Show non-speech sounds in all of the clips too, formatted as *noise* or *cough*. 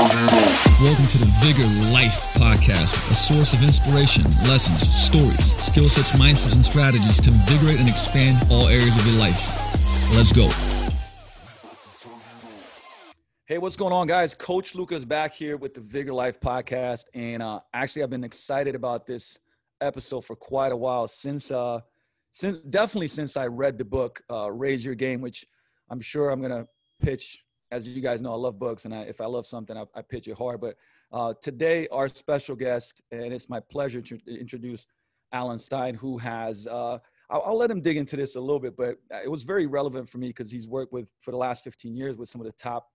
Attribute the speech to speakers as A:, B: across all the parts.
A: Welcome to the Vigor Life Podcast, a source of inspiration, lessons, stories, skill sets, mindsets, and strategies to invigorate and expand all areas of your life. Let's go. Hey, what's going on, guys? Coach Lucas back here with the Vigor Life Podcast. And uh, actually, I've been excited about this episode for quite a while since, uh, since definitely since I read the book, uh, Raise Your Game, which I'm sure I'm going to pitch as you guys know, I love books, and I, if I love something, I, I pitch it hard. But uh, today, our special guest, and it's my pleasure to introduce Alan Stein, who has. Uh, I'll, I'll, let him dig into this a little bit, but it was very relevant for me because he's worked with for the last 15 years with some of the top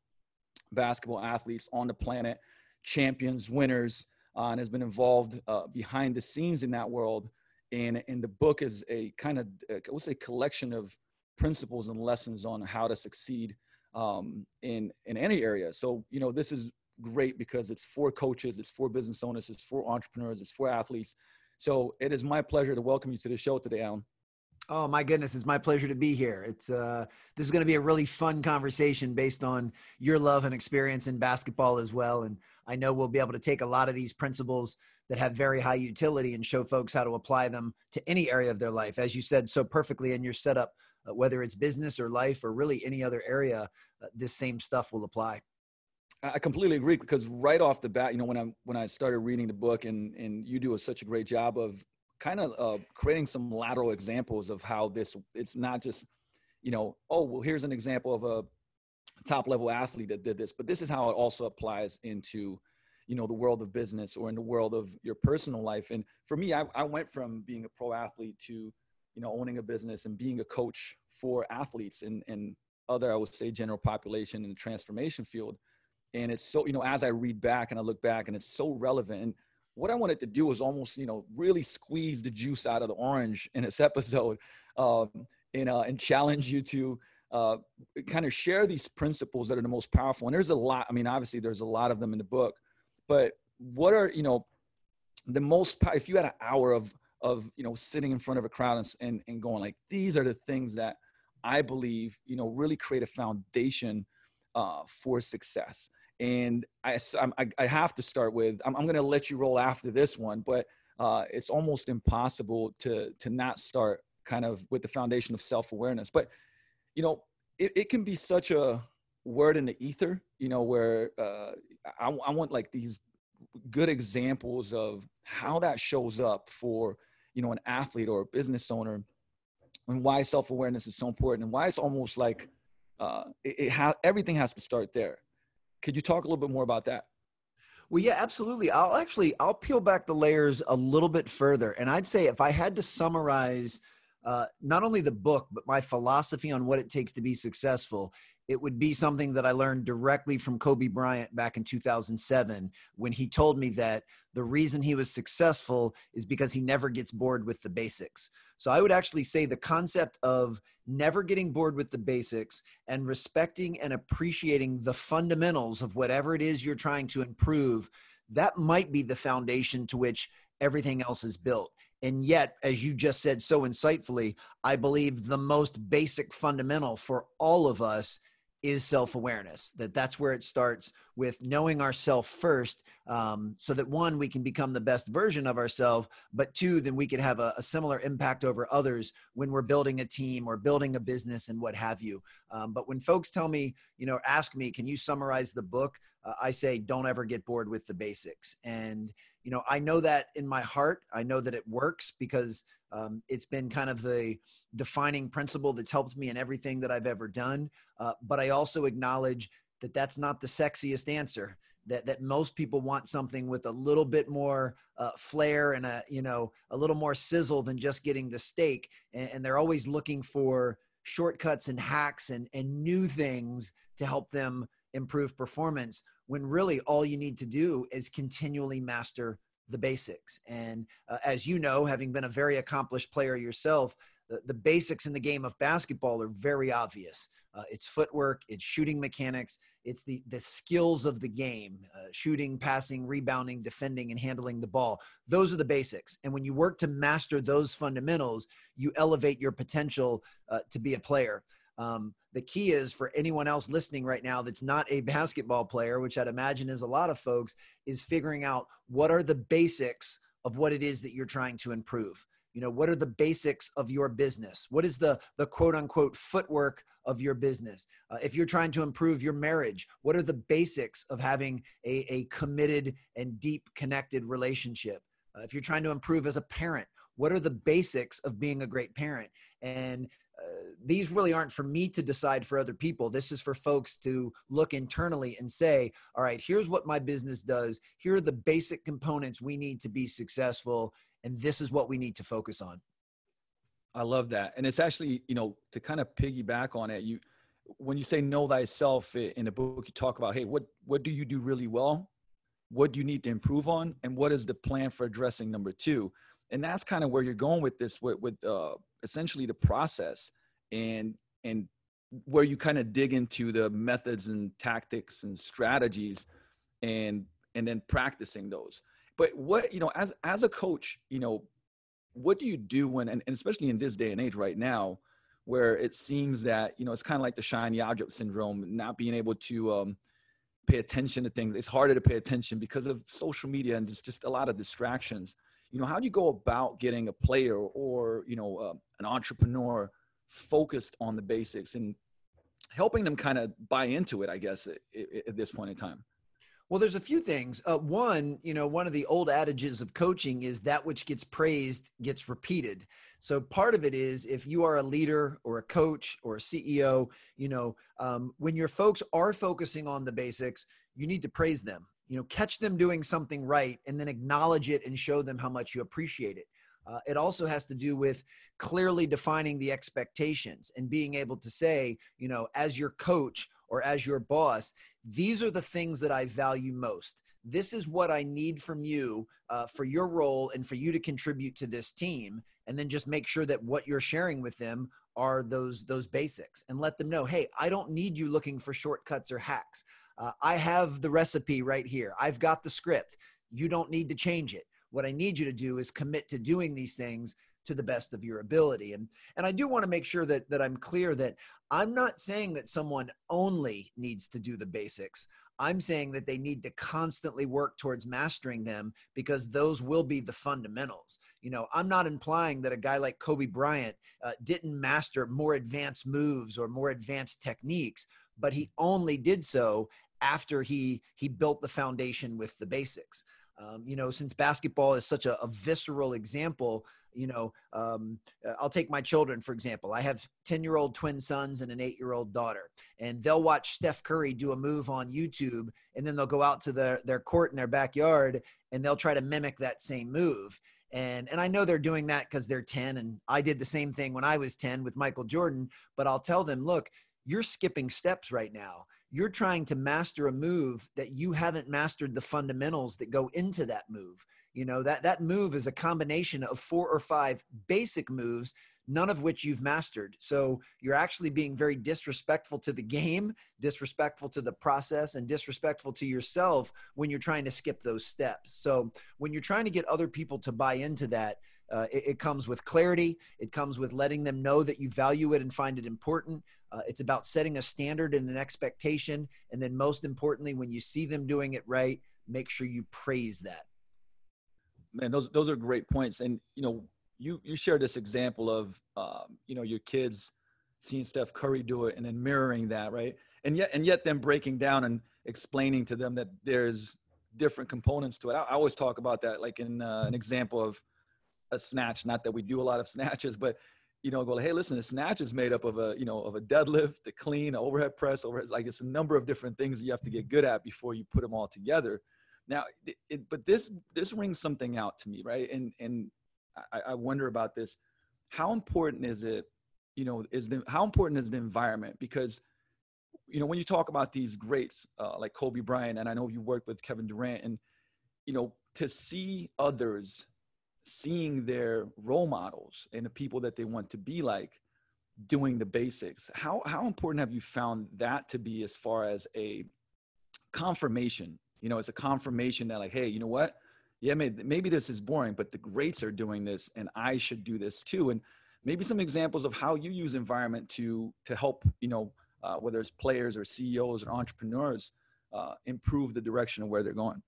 A: basketball athletes on the planet, champions, winners, uh, and has been involved uh, behind the scenes in that world. And, and the book is a kind of, I would say, collection of principles and lessons on how to succeed um, in in any area. So you know this is great because it's for coaches, it's for business owners, it's for entrepreneurs, it's for athletes. So it is my pleasure to welcome you to the show today, Alan.
B: Oh my goodness, it's my pleasure to be here. It's uh, this is going to be a really fun conversation based on your love and experience in basketball as well. And I know we'll be able to take a lot of these principles that have very high utility and show folks how to apply them to any area of their life. As you said so perfectly in your setup, uh, whether it's business or life or really any other area, uh, this same stuff will apply.
A: I completely agree because right off the bat, you know, when I when I started reading the book, and and you do a, such a great job of kind of uh, creating some lateral examples of how this. It's not just, you know, oh well, here's an example of a top level athlete that did this, but this is how it also applies into, you know, the world of business or in the world of your personal life. And for me, I, I went from being a pro athlete to you know owning a business and being a coach for athletes and and other i would say general population in the transformation field. And it's so you know as i read back and i look back and it's so relevant and what i wanted to do was almost you know really squeeze the juice out of the orange in this *laughs* episode um, and uh, and challenge you to uh, kind of share these principles that are the most powerful. And there's a lot i mean obviously there's a lot of them in the book but what are you know the most if you had an hour of of you know sitting in front of a crowd and, and, and going like these are the things that i believe you know really create a foundation uh, for success. And I, I, I have to start with i'm, I'm going to let you roll after this one but uh, it's almost impossible to to not start kind of with the foundation of self-awareness. But you know it, it can be such a word in the ether you know where uh, I, I want like these good examples of how that shows up for you know an athlete or a business owner and why self-awareness is so important and why it's almost like uh, it, it ha- everything has to start there. Could you talk a little bit more about that?
B: Well yeah absolutely. I'll actually i'll peel back the layers a little bit further and i'd say if i had to summarize uh, not only the book but my philosophy on what it takes to be successful it would be something that I learned directly from Kobe Bryant back in 2007 when he told me that the reason he was successful is because he never gets bored with the basics. So I would actually say the concept of never getting bored with the basics and respecting and appreciating the fundamentals of whatever it is you're trying to improve, that might be the foundation to which everything else is built. And yet, as you just said so insightfully, I believe the most basic fundamental for all of us is self-awareness that that's where it starts with knowing ourselves first um, so that one we can become the best version of ourselves but two then we can have a, a, similar impact over others when we're building a team or building a business and what have you. Um, but when folks tell me you know ask me can you summarize the book? Uh, i say don't ever get bored with the basics. And you know i know that in my heart i know that it works because um, it's been kind of the defining principle that's helped me in everything that I've ever done. Uh, but I also acknowledge that that's not the sexiest answer. That that most people want something with a little bit more uh, flair and a you know a little more sizzle than just getting the steak, and, and they're always looking for shortcuts and hacks and and new things to help them improve performance. When really all you need to do is continually master the basics. And uh, as you know, having been a very accomplished player yourself, the, the basics in the game of basketball are very obvious. Uh, it's footwork, it's shooting mechanics, it's the, the skills of the game uh, shooting, passing, rebounding, defending, and handling the ball. Those are the basics. And when you work to master those fundamentals, you elevate your potential uh, to be a player. Um, the key is for anyone else listening right now that's not a *laughs* basketball player, which I'd imagine is a lot of folks, is figuring out what are the basics of what it is that you're trying to improve. You know, what are the basics of your business? What is the the quote unquote footwork of your business? Uh, if you're trying to improve your marriage, what are the basics of having a, a committed and deep connected relationship? Uh, if you're trying to improve as a parent, what are the basics of being a great parent? And these really aren't for me to decide for other people. This is for folks to look internally and say, all right, here's what my business does. Here are the basic components we need to be successful. And this is what we need to focus on.
A: I love that. And it's actually, you know, to kind of piggyback on it, you, when you say know thyself in the book, you talk about, hey, what, what do you do really well? What do you need to improve on? And what is the plan for addressing number two? And that's kind of where you're going with this, with, with uh, essentially the process and and where you kind of dig into the methods and tactics and strategies and and then practicing those. But what you know as as a coach you know what do you do when and, and especially in this day and age right now where it seems that you know it's kind of like the shiny object syndrome not being able to um, pay attention to things. It's harder to pay attention because of social media and just just a lot of distractions you know how do you go about getting a player or you know uh, an entrepreneur focused on the basics and helping them kind of buy into it i guess at, at, this point in time?
B: Well there's a few things. Uh, one you know one of the old adages of coaching is that which gets praised gets repeated. So part of it is if you are a leader or a coach or a ceo you know um, when your folks are focusing on the basics you need to praise them you know catch them doing something right and then acknowledge it and show them how much you appreciate it. Uh, it also has to do with clearly defining the expectations and being able to say you know as your coach or as your boss these are the things that i value most. This is what i need from you uh, for your role and for you to contribute to this team and then just make sure that what you're sharing with them are those those basics and let them know hey i don't need you looking for shortcuts or hacks uh, I have the recipe right here. I've got the script. You don't need to change it. What I need you to do is commit to doing these things to the best of your ability. And and I do want to make sure that that I'm clear that I'm not saying that someone only needs to do the basics. I'm saying that they need to constantly work towards mastering them because those will be the fundamentals. You know, I'm not implying that a guy like Kobe Bryant uh, didn't master more advanced moves or more advanced techniques, but he only did so after he he built the foundation with the basics. Um, you know, since basketball is such a, a visceral example, you know, um, uh, I'll take my children for example. I have ten year old twin sons and an eight year old daughter, and they'll watch Steph Curry do a move on YouTube, and then they'll go out to their their court in their backyard and they'll try to mimic that same move. And, and I know they're doing that because they're 10. And I did the same thing when I was 10 with Michael Jordan. But I'll tell them, look, you're skipping steps right now you're trying to master a move that you haven't mastered the fundamentals that go into that move you know that that move is a combination of four or five basic moves none of which you've mastered so you're actually being very disrespectful to the game disrespectful to the process and disrespectful to yourself when you're trying to skip those steps so when you're trying to get other people to buy into that uh, it, it, comes with clarity. It comes with letting them know that you value it and find it important. Uh, it's about setting a standard and an expectation. And then, most importantly, when you see them doing it right, make sure you praise that.
A: Man, those those are great points. And you know, you you shared this example of um, you know your kids seeing Steph Curry do it and then mirroring that, right? And yet and yet them breaking down and explaining to them that there's different components to it. I, I always talk about that, like in uh, an example of a snatch. Not that we do a lot of snatches, but you know, go, hey, listen, a snatch is made up of a, you know, of a deadlift, a clean, a overhead press, overhead. Like it's a number of different things that you have to get good at before you put them all together. Now, it, but this this rings something out to me, right? And and I, I wonder about this. How important is it? You know, is the how important is the environment? Because you know, when you talk about these greats uh, like Kobe Bryant, and I know you worked with Kevin Durant, and you know, to see others seeing their role models and the people that they want to be like doing the basics. How how important have you found that to be as far as a confirmation? You know it's a confirmation that like hey you know what? Yeah maybe, maybe this is boring but the greats are doing this and i should do this too. And maybe some examples of how you use environment to to help you know uh, whether it's players or ceos or entrepreneurs uh, improve the direction of where they're going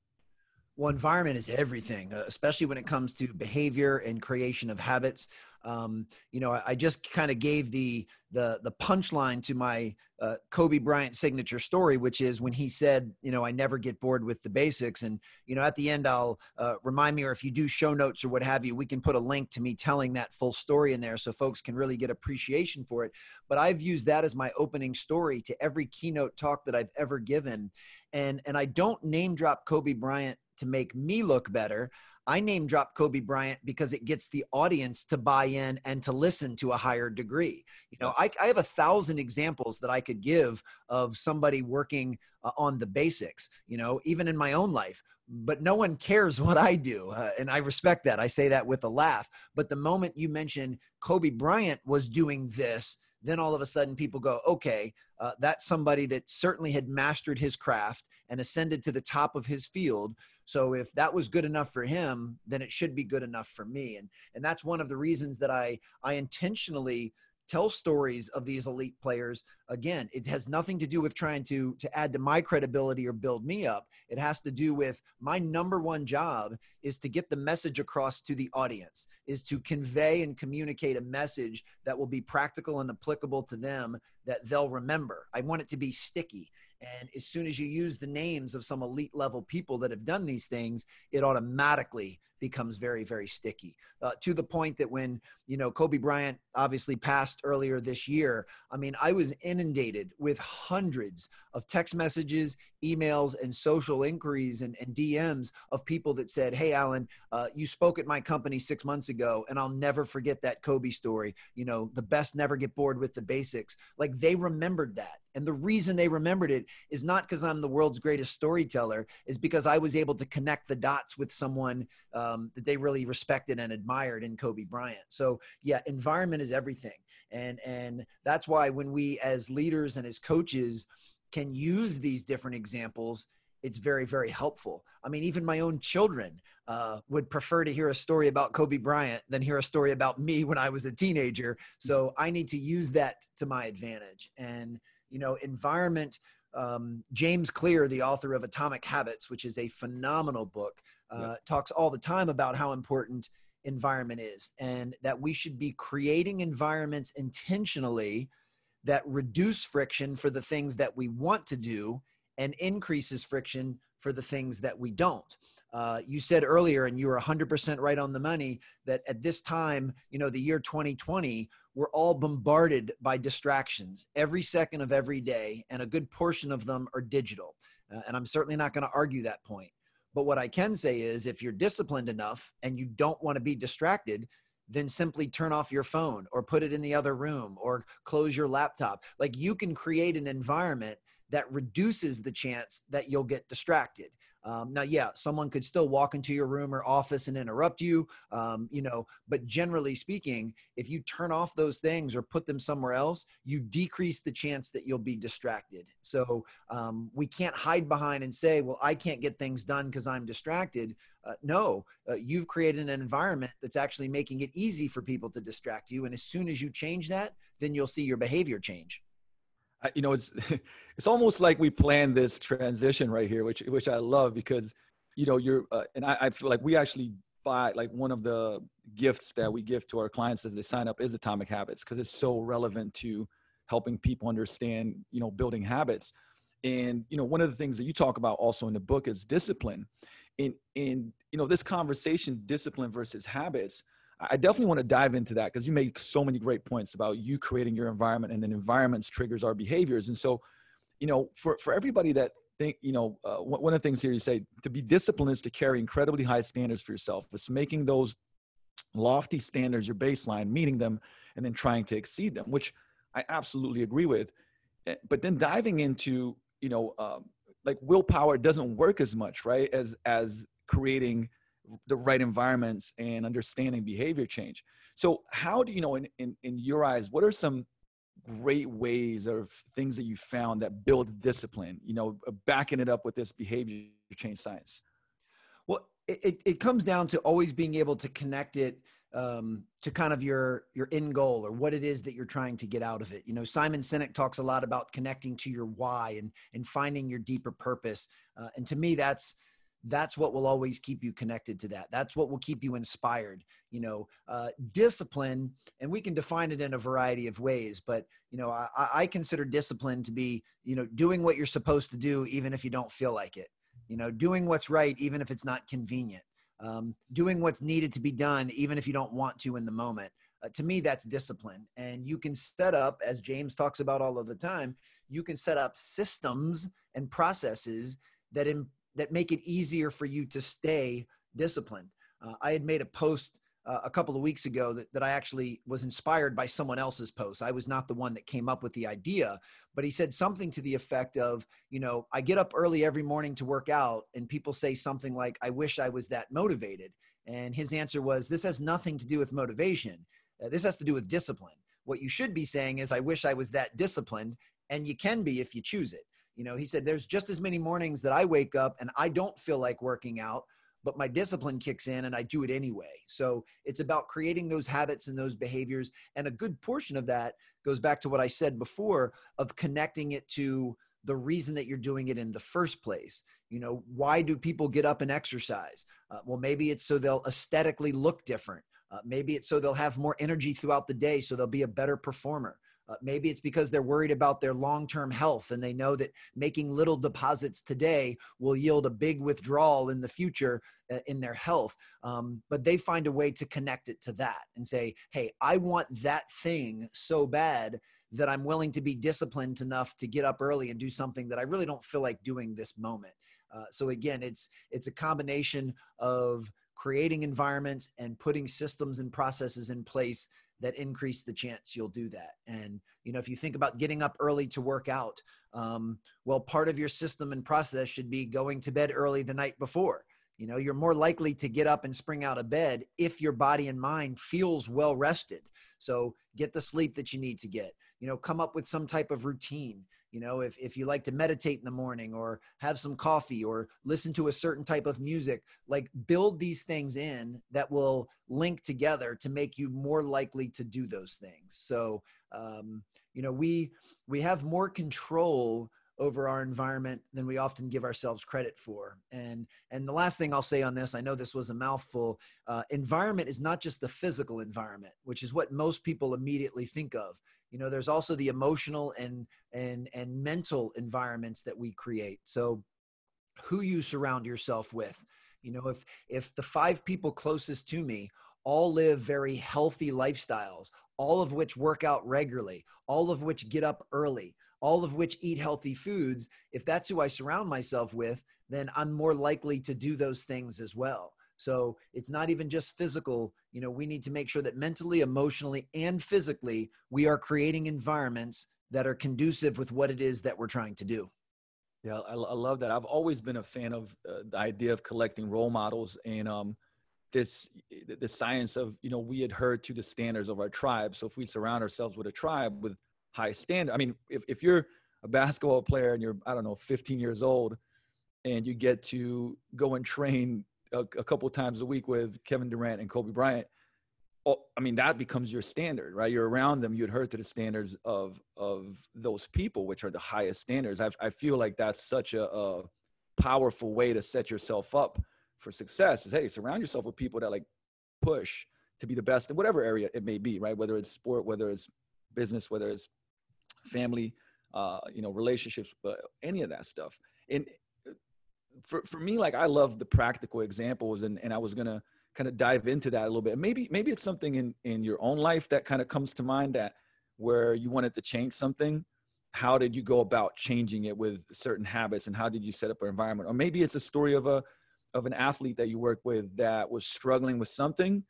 B: well environment is everything uh, especially when it comes to behavior and creation of habits um, you know, I, I just kind of gave the the the punchline to my uh, Kobe Bryant signature story, which is when he said, you know, I never get bored with the basics. And you know, at the end, I'll uh, remind me, or if you do show notes or what have you, we can put a link to me telling that full story in there, so folks can really get appreciation for it. But I've used that as my opening story to every keynote talk that I've ever given, and and I don't name drop Kobe Bryant to make me look better. I name drop Kobe Bryant because it gets the audience to buy in and to listen to a higher degree. You know, I, I have a thousand examples that I could give of somebody working uh, on the basics, you know, even in my own life, but no one cares *laughs* what I do. Uh, and I respect that. I say that with a laugh. But the moment you mention Kobe Bryant was doing this, then all of a sudden people go, okay, uh, that's somebody that certainly had mastered his craft and ascended to the top of his field. So if that was good enough for him, then it should be good enough for me. And and that's one of the reasons that I I intentionally tell stories of these elite players. Again it has nothing to do with trying to to add to my credibility or build me up. It has to do with my number one job is to get the message across to the audience is to convey and communicate a message that will be practical and applicable to them that they'll remember. I want it to be sticky and as soon as you use the names of some elite level people that have done these things, it automatically becomes very, very sticky uh, to the point that when, you know, Kobe Bryant obviously passed earlier this year, I mean, I was inundated with hundreds of text messages, emails, and social inquiries and, and DMs of people that said, Hey, Alan, uh, you spoke at my company six months ago, and I'll never forget that Kobe story. You know, the best never get bored with the basics. Like they remembered that. And the reason they remembered it is not because I'm the world's greatest storyteller, is because I was able to connect the dots with someone um, that they really respected and admired in Kobe Bryant. So yeah, environment is everything, and and that's why when we as leaders and as coaches can use these different examples it's very very helpful. I mean even my own children uh, would prefer to hear a story about kobe bryant than hear a story about me when i was a teenager. So i need to use that to my advantage. And you know environment um, james clear the author of atomic habits which is a phenomenal book uh, yeah. talks all the time about how important environment is and that we should be creating environments intentionally that reduce friction for the things that we want to do and increases friction for the things that we don't. Uh, you said earlier, and you were 100% right on the money, that at this time, you know, the year 2020, we're all bombarded by distractions every second of every day, and a good portion of them are digital. Uh, and I'm certainly not going to argue that point. But what I can say is if you're disciplined enough and you don't want to be distracted, then simply turn off your phone or put it in the other room or close your laptop. Like you can create an environment that reduces the chance that you'll get distracted. Um, now, yeah, someone could still walk into your room or office and interrupt you, um, you know, but generally speaking, if you turn off those things or put them somewhere else, you decrease the chance that you'll be distracted. So um, we can't hide behind and say, well, I can't get things done because I'm distracted. Uh, no, uh, you've created an environment that's actually making it easy for people to distract you. And as soon as you change that, then you'll see your behavior change
A: you know, it's *laughs* it's almost like we planned this transition right here, which which I love because, you know, you're uh, and I, I feel like we actually buy like one of the gifts that we give to our clients as they sign up is Atomic Habits because it's so relevant to helping people understand, you know, building habits. And you know, one of the things that you talk about also in the book is discipline. In in you know this conversation, discipline versus habits I definitely want to dive into that because you make so many great points about you creating your environment and then environments triggers our behaviors. And so, you know, for, for everybody that think, you know, uh, one of the things here you say to be disciplined is to carry incredibly high standards for yourself. It's making those lofty standards your baseline, meeting them, and then trying to exceed them, which I absolutely agree with. Eh, but then diving into, you know, uh, like willpower doesn't work as much, right? As as creating the right environments and understanding behavior change. So how do you know in, in, in your eyes, what are some great ways of things that you found that build discipline, you know, uh, backing it up with this behavior change science?
B: Well, it, it comes down to always being able to connect it um, to kind of your your end goal or what it is that you're trying to get out of it. You know, Simon Sinek talks a lot about connecting to your why and and finding your deeper purpose. Uh, and to me, that's that's what will always keep you connected to that. That's what will keep you inspired. You know, uh, discipline, and we can define it in a variety of ways. But you know, I, I consider discipline to be you know doing what you're supposed to do even if you don't feel like it. You know, doing what's right even if it's not convenient um, doing what's needed to be done, even if you don't want to in the moment. Uh, to me, that's discipline. And you can set up, as James talks about all of the time, you can set up systems and processes that in, that make it easier for you to stay disciplined. Uh, I had made a post uh, a couple of weeks ago that, that I actually was inspired by someone else's post. I was not the one that came up with the idea, but he said something to the effect of, you know, I get up early every morning to work out, and people say something like, I wish I was that motivated. And his answer was, This has nothing to do with motivation. Uh, this has to do with discipline. What you should be saying is, I wish I was that disciplined. And you can be if you choose it. You know, he said, There's just as many mornings that I wake up and I don't feel like working out but my discipline kicks in and I do it anyway. So it's about creating those habits and those behaviors. And a good portion of that goes back to what I said before of connecting it to the reason that you're doing it in the first place. You know, why do people get up and exercise? Uh, well, maybe it's so they'll aesthetically look different. Uh, maybe it's so they'll have more energy throughout the day, so they'll be a better performer. Uh, maybe it's because they're worried about their long term health and they know that making little deposits today will yield a big withdrawal in the future uh, in their health. Um, but they find a way to connect it to that and say, hey, I want that thing so bad that I'm willing to be disciplined enough to get up early and do something that I really don't feel like doing this moment. Uh, so again, it's it's a combination of creating environments and putting systems and processes in place that increase the chance you'll do that. And, you know, if you think about getting up early to work out, um, well, part of your system and process should be going to bed early the night before. You know, you're more likely to get up and spring out of bed if your body and mind feels well rested. So get the sleep that you need to get. You know, come up with some type of routine you know if, if you like to meditate in the morning or have some coffee or listen to a certain type of music like build these things in that will link together to make you more likely to do those things. So um, you know we we have more control over our environment than we often give ourselves credit for. And and the last thing i'll say on this i know this was a mouthful uh, environment is not just the physical environment which is what most people immediately think of you know there's also the emotional and and and mental environments that we create. So who you surround yourself with you know if if the five people closest to me all live very healthy lifestyles all of which work out regularly all of which get up early all of which eat healthy foods if that's who i surround myself with then i'm more likely to do those things as well so it's not even just physical. You know, we need to make sure that mentally, emotionally, and physically, we are creating environments that are conducive with what it is that we're trying to do.
A: Yeah, I, I love that. I've always been a fan of uh, the idea of collecting role models and um, this the science of you know we adhere to the standards of our tribe. So if we surround ourselves with a tribe with high standard, I mean, if if you're a basketball player and you're I don't know 15 years old and you get to go and train a, a couple times a week with Kevin Durant and Kobe Bryant, oh, I mean that becomes your standard, right? You're around them. You adhere to the standards of of those people, which are the highest standards. I, I feel like that's such a, a powerful way to set yourself up for success. Is hey, surround yourself with people that like push to be the best in whatever area it may be, right? Whether it's sport, whether it's business, whether it's family, uh, you know, relationships, but any of that stuff. And for, for me, like I love the practical examples and, and I was going to kind of dive into that a little bit. Maybe, maybe it's something in, in your own life that kind of comes to mind that where you wanted to change something. How did you go about changing it with certain habits and how did you set up an environment? Or maybe it's a story of a, of an athlete that you work with that was struggling with something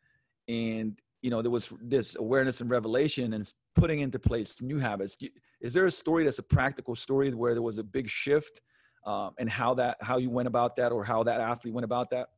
A: and you know there was this awareness and revelation and putting into place new habits is there a story that's a practical story where there was a big shift um, and how that how you went about that or how that athlete went about that?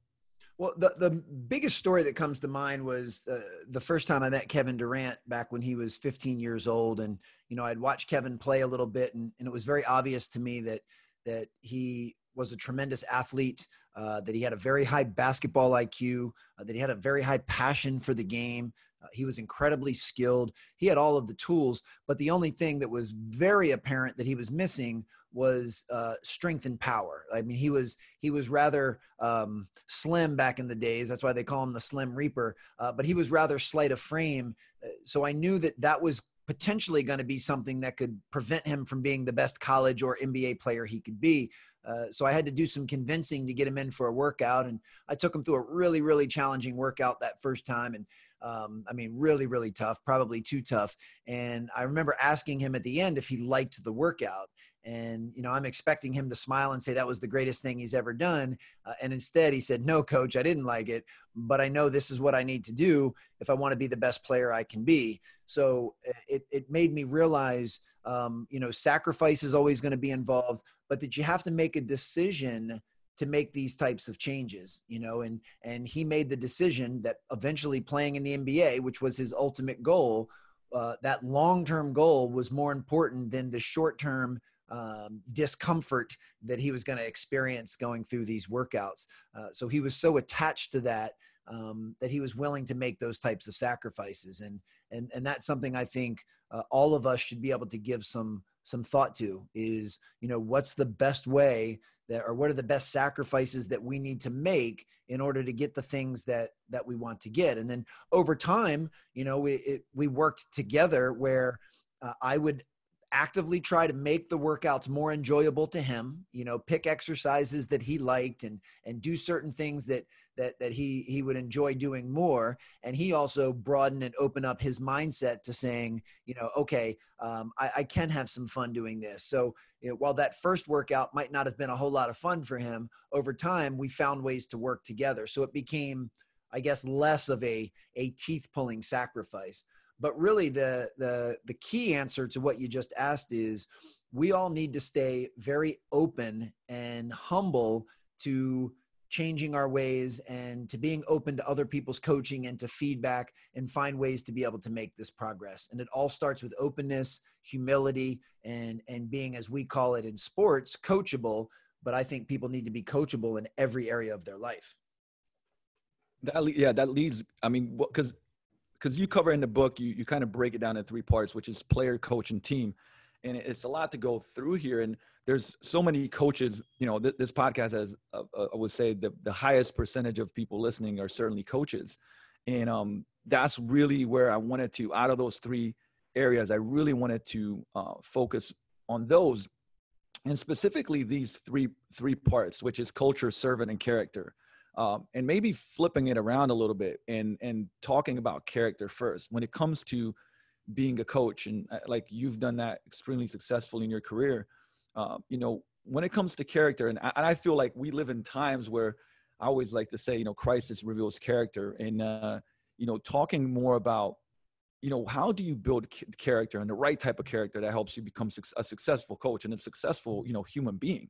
B: Well, the, the biggest story that comes to mind was uh, the first time I met Kevin Durant back when he was 15 years old. And, you know, I'd watched Kevin play a little bit and, and it was very obvious to me that, that he was a tremendous athlete, uh, that he had a very high basketball IQ, uh, that he had a very high passion for the game. Uh, he was incredibly skilled. He had all of the tools, but the only thing that was very apparent that he was missing was uh, strength and power. I mean, he was he was rather um, slim back in the days. That's why they call him the Slim Reaper. Uh, but he was rather slight of frame. Uh, so I knew that that was potentially going to be something that could prevent him from being the best college or NBA player he could be. Uh, so I had to do some convincing to get him in for a workout, and I took him through a really, really challenging workout that first time, and um, I mean, really, really tough, probably too tough. And I remember asking him at the end if he liked the workout, and you know i'm expecting him to smile and say that was the greatest thing he's ever done uh, and instead he said no coach i didn't like it but i know this is what i need to do if i want to be the best player i can be. So uh, it, it made me realize um, you know sacrifice is always going to be involved but that you have to make a decision to make these types of changes you know and and he made the decision that eventually playing in the nba which was his ultimate goal uh, that long-term goal was more important than the short-term um, discomfort that he was going to experience going through these workouts. Uh, so he was so attached to that um, that he was willing to make those types of sacrifices, and and and that's something I think uh, all of us should be able to give some some thought to. Is you know what's the best way that, or what are the best sacrifices that we need to make in order to get the things that that we want to get, and then over time, you know, we it, we worked together where. Uh, I would actively try to make the workouts more enjoyable to him you know pick exercises that he liked and and do certain things that that that he he would enjoy doing more. And he also broaden and open up his mindset to saying you know okay um, I, I, can have some fun doing this. So you know, while that first workout might not have been a whole lot of fun for him over time we found ways to work together. So it became i guess less of a a teeth pulling sacrifice but really the the the key answer to what you just asked is we all need to stay very open and humble to changing our ways and to being open to other people's coaching and to feedback and find ways to be able to make this progress. And it all starts with openness humility and and being as we call it in sports coachable. But i think people need to be coachable in every area of their life.
A: That yeah that leads i mean because because you cover in the book, you, you kind of break it down in three parts, which is player, coach, and team. And it's a lot to go through here. And there's so many coaches, you know, th- this podcast has, uh, uh, I would say the, the highest percentage of people listening are certainly coaches. And um, that's really where I wanted to, out of those three areas, I really wanted to uh, focus on those and specifically these three three parts which is culture servant and character um, and maybe flipping it around a little bit and and talking about character first. When it comes to being a coach and uh, like you've done that extremely successfully in your career uh, you know when it comes to character and I, and I, feel like we live in times where i always like to say you know crisis reveals character. And uh, you know talking more about you know how do you build character and the right type of character that helps you become a successful coach and a successful you know human being?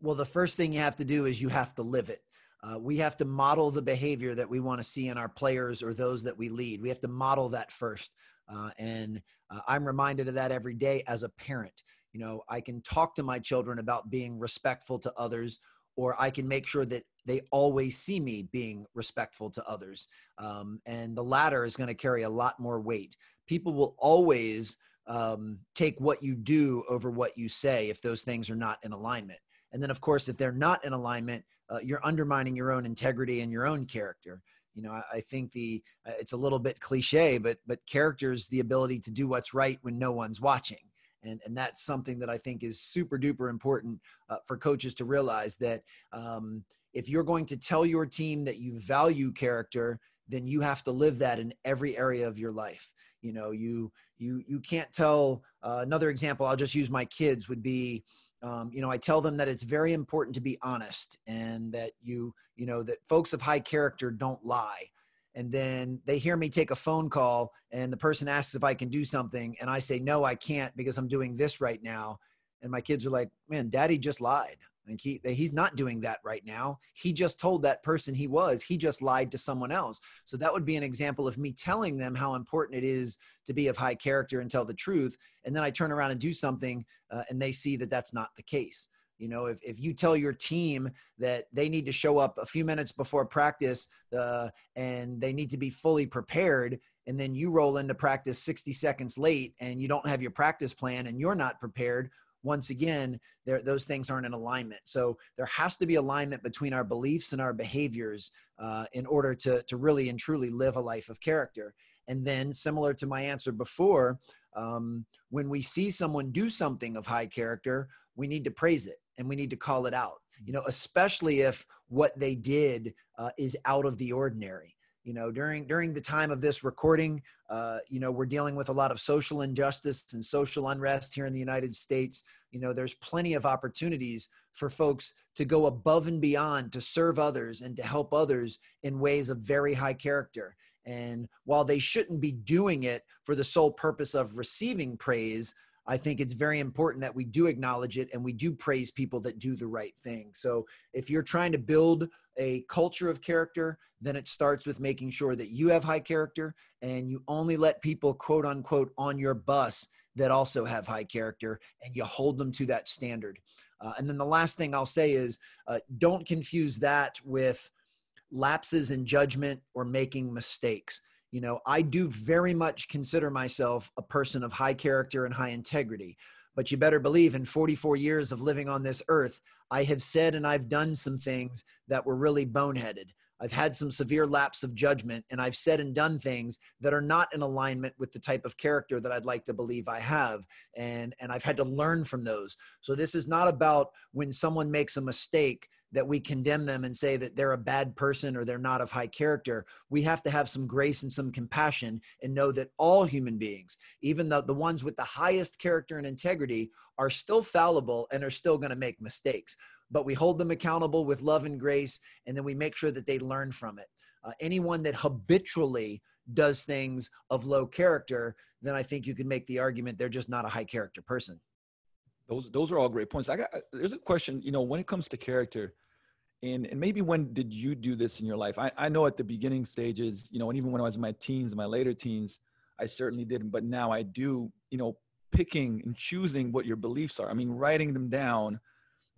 B: Well the first thing you have to do is you have to live it uh, we have to model the behavior that we want to see in our players or those that we lead. We have to model that first. Uh, and uh, I'm reminded of that every day as a parent. You know, I can talk to my children about being respectful to others, or I can make sure that they always see me being respectful to others. Um, and the latter is going to carry a lot more weight. People will always um, take what you do over what you say if those things are not in alignment. And then, of course, if they're not in alignment, uh, you're undermining your own integrity and your own character. You know I, I, think the uh, it's a little bit cliche but but character is the ability to do what's right when no one's watching. And and that's something that i think is super duper important uh, for coaches to realize that um, if you're going to tell your team that you value character then you have to live that in every area of your life. You know you you you can't tell uh, another example i'll just use my kids would be um, you know i tell them that it's very important to be honest and that you you know that folks of high character don't lie. And then they hear me take a phone call and the person asks if i can do something and i say no i can't because i'm doing this right now. And my kids are like man daddy just lied like he he's not doing that right now. He just told that person he was. He just lied to someone else. So that would be an example of me telling them how important it is to be of high character and tell the truth. And then I turn around and do something, uh, and they see that that's not the case. You know, if, if you tell your team that they need to show up a few minutes before practice uh, and they need to be fully prepared, and then you roll into practice 60 seconds late and you don't have your practice plan and you're not prepared, once again, those things aren't in alignment. So there has to be alignment between our beliefs and our behaviors uh, in order to, to really and truly live a life of character. And then, similar to my answer before, um, when we see someone do something of high character, we need to praise it and we need to call it out you know especially if what they did uh, is out of the ordinary you know during during the time of this recording uh, you know we're dealing with a lot of social injustice and social unrest here in the united states you know there's plenty of opportunities for folks to go above and beyond to serve others and to help others in ways of very high character and while they shouldn't be doing it for the sole purpose of receiving praise I think it's very important that we do acknowledge it and we do praise people that do the right thing. So if you're trying to build a culture of character, then it starts with making sure that you have high character and you only let people, quote unquote, on your bus that also have high character and you hold them to that standard. Uh, and then the last thing I'll say is uh, don't confuse that with lapses in judgment or making mistakes you know i do very much consider myself a person of high character and high integrity but you better believe in 44 years of living on this earth i have said and i've done some things that were really boneheaded. I've had some severe lapse of judgment and i've said and done things that are not in alignment with the type of character that i'd like to believe i have and and i've had to learn from those. So this is not about when someone makes a mistake that we condemn them and say that they're a bad person or they're not of high character. We have to have some grace and some compassion and know that all human beings, even the, the ones with the highest character and integrity, are still fallible and are still going to make mistakes. But we hold them accountable with love and grace, and then we make sure that they learn from it. Uh, anyone that habitually does things of low character, then I think you can make the argument they're just not a high character person.
A: Those those are all great points. I got uh, there's a question, you know, when it comes to character, and and maybe when did you do this in your life i, I know at the beginning stages you know and even when i was in my teens my later teens i certainly didn't but now i do you know picking and choosing what your beliefs are i mean writing them down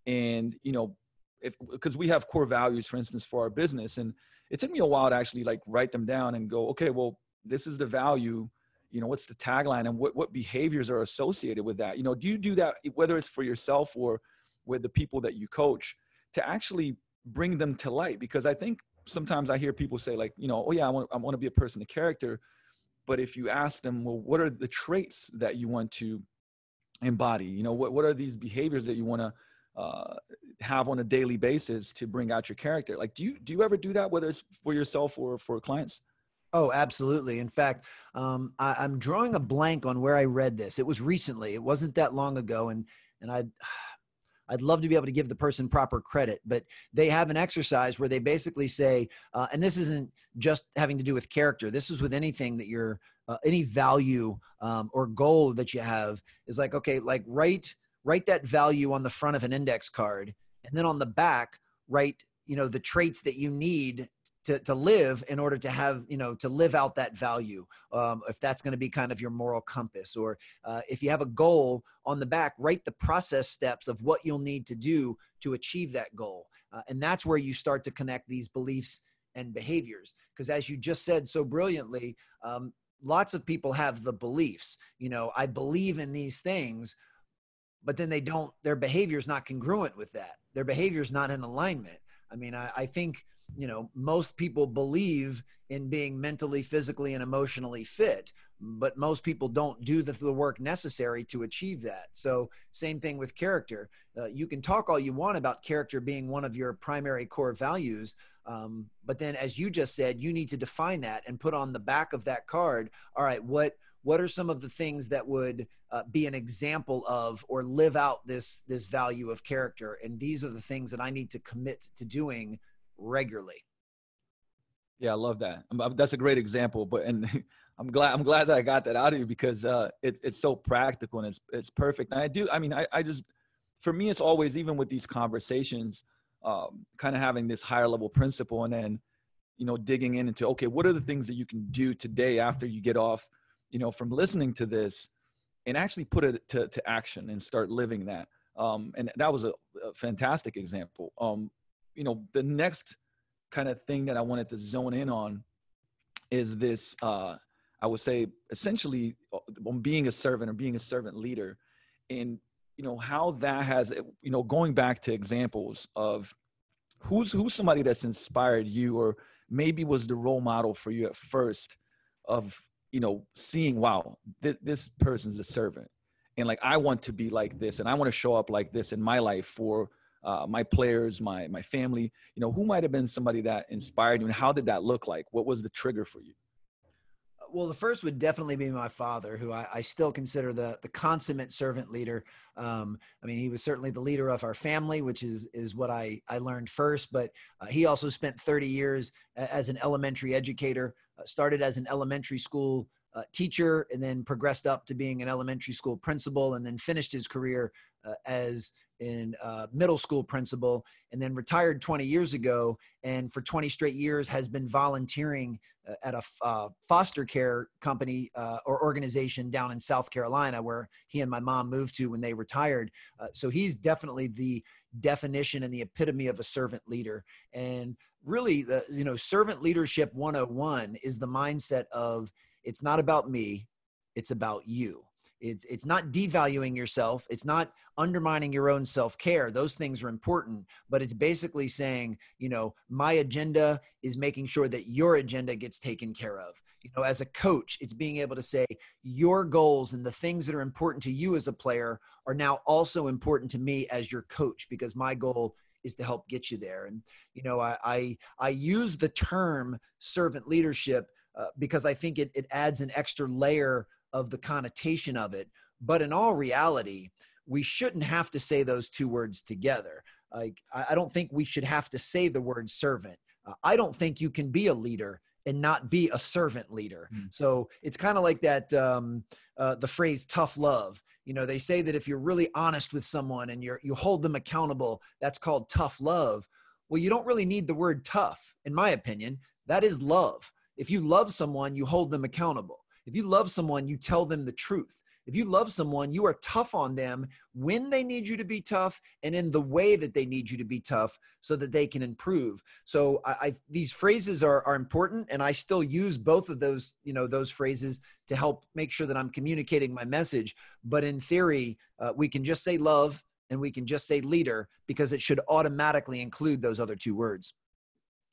A: and you know if because we have core values for instance for our business and it took me a while to actually like write them down and go okay well this is the value you know what's the tagline and what, what behaviors are associated with that you know do you do that whether it's for yourself or with the people that you coach to actually bring them to light because I think sometimes I hear people say like, you know, oh yeah, I want I want to be a person of character, but if you ask them, well, what are the traits that you want to embody? You know, what what are these behaviors that you want to uh, have on a daily basis to bring out your character? Like, do you do you ever do that, whether it's for yourself or for clients?
B: Oh, absolutely. In fact, um, I, am drawing a blank on where I read this. It was recently. It wasn't that long ago, and and I *sighs* I'd love to be able to give the person proper credit, but they have an exercise where they basically say, uh, and this isn't just having to do with character. This is with anything that you're, uh, any value um, or goal that you have is like, okay, like write write that value on the front of an index card, and then on the back write you know the traits that you need to, to live in order to have you know to live out that value um, if that's going to be kind of your moral compass or uh, if you have a goal on the back write the process steps of what you'll need to do to achieve that goal uh, and that's where you start to connect these beliefs and behaviors because as you just said so brilliantly um, lots of people have the beliefs you know i believe in these things but then they don't their behavior is not congruent with that their behavior is not in alignment. I mean I, I think you know most people believe in being mentally physically and emotionally fit but most people don't do the, the work necessary to achieve that. So same thing with character. Uh, you can talk all you want about character being one of your primary core values um, but then as you just said you need to define that and put on the back of that card all right what what are some of the things that would uh, be an example of or live out this this value of character? And these are the things that i need to commit to doing regularly.
A: Yeah, I love that. That's a great example. But and *laughs* I'm glad I'm glad that I got that out of you because uh, it, it's so practical and it's it's perfect. And I do. I mean, I, I just for me, it's always even with these conversations, um, kind of having this higher level principle, and then you know digging in into okay, what are the things that you can do today after you get off, you know, from listening to this, and actually put it to to action and start living that. Um, and that was a, a fantastic example. Um, you know, the next kind of thing that I wanted to zone in on is this, uh, I would say essentially uh, on being a servant or being a servant leader and, you know, how that has, you know, going back to examples of who's, who's somebody that's inspired you or maybe was the role model for you at first of, you know, seeing, wow, th- this person's a servant and like i want to be like this and i want to show up like this in my life for uh, my players my my family you know who might have been somebody that inspired you and how did that look like what was the trigger for you
B: well, the first would definitely be my father, who I, I still consider the the consummate servant leader. Um, I mean, he was certainly the leader of our family, which is is what I I learned first. But uh, he also spent 30 years as an elementary educator. Uh, started as an elementary school uh, teacher and then progressed up to being an elementary school principal and then finished his career uh, as in uh, middle school principal and then retired 20 years ago and for 20 straight years has been volunteering uh, at a uh, foster care company uh, or organization down in south carolina where he and my mom moved to when they retired. So he's definitely the definition and the epitome of a servant leader. And really the you know servant leadership 101 is the mindset of it's not about me it's about you it's it's not devaluing yourself it's not undermining your own self-care those things are important but it's basically saying you know my agenda is making sure that your agenda gets taken care of. You know as a coach it's being able to say your goals and the things that are important to you as a player are now also important to me as your coach because my goal is to help get you there. And you know i i, I use the term servant leadership uh, because I think it, it adds an extra layer of the connotation of it. But in all reality, we shouldn't have to say those two words together. Like, I don't think we should have to say the word servant. Uh, I don't think you can be a leader and not be a servant leader. Mm. So it's kind of like that um, uh, the phrase tough love. You know, they say that if you're really honest with someone and you're you hold them accountable, that's called tough love. Well, you don't really need the word tough, in my opinion. That is love. If you love someone, you hold them accountable. If you love someone, you tell them the truth. If you love someone, you are tough on them when they need you to be tough and in the way that they need you to be tough so that they can improve. So I, I, these phrases are, are important and I still use both of those, you know, those phrases to help make sure that I'm communicating my message. But in theory, uh, we can just say love and we can just say leader because it should automatically include those other two words.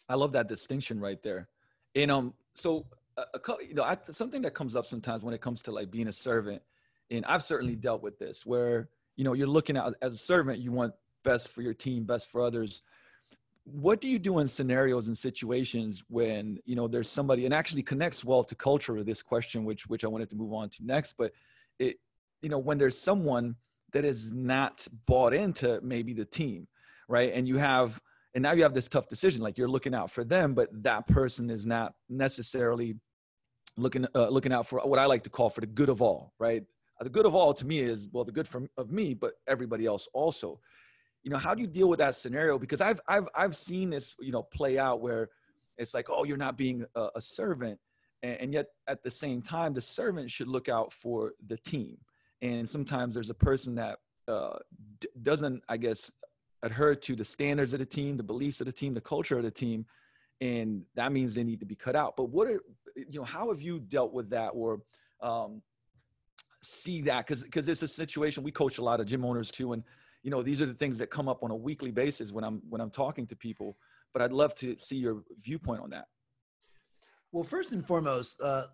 A: I love that distinction right there. And um, so a, a you know, I, something that comes up sometimes when it comes to like being a servant, and I've certainly dealt with this, where you know you're looking at as a servant, you want best for your team, best for others. What do you do in scenarios and situations when you know there's somebody and actually connects well to culture this question, which which I wanted to move on to next, but it you know when there's someone that is not bought into maybe the team, right, and you have and now you have this tough decision like you're looking out for them but that person is not necessarily looking uh, looking out for what i like to call for the good of all right? The good of all to me is well the good for, of me but everybody else also. You know how do you deal with that scenario? Because i've i've i've seen this you know play out where it's like oh you're not being a, a servant and, and yet at the same time the servant should look out for the team. And sometimes there's a person that uh, d- doesn't i guess adhere to the standards of the team, the beliefs of the team, the culture of the team, and that means they need to be cut out. But what are you know? How have you dealt with that, or um, see that? Because because it's a situation we coach a lot of gym owners too, and you know these are the things that come up on a weekly basis when I'm when I'm talking to people. But I'd love to see your viewpoint on that.
B: Well, first and foremost, uh,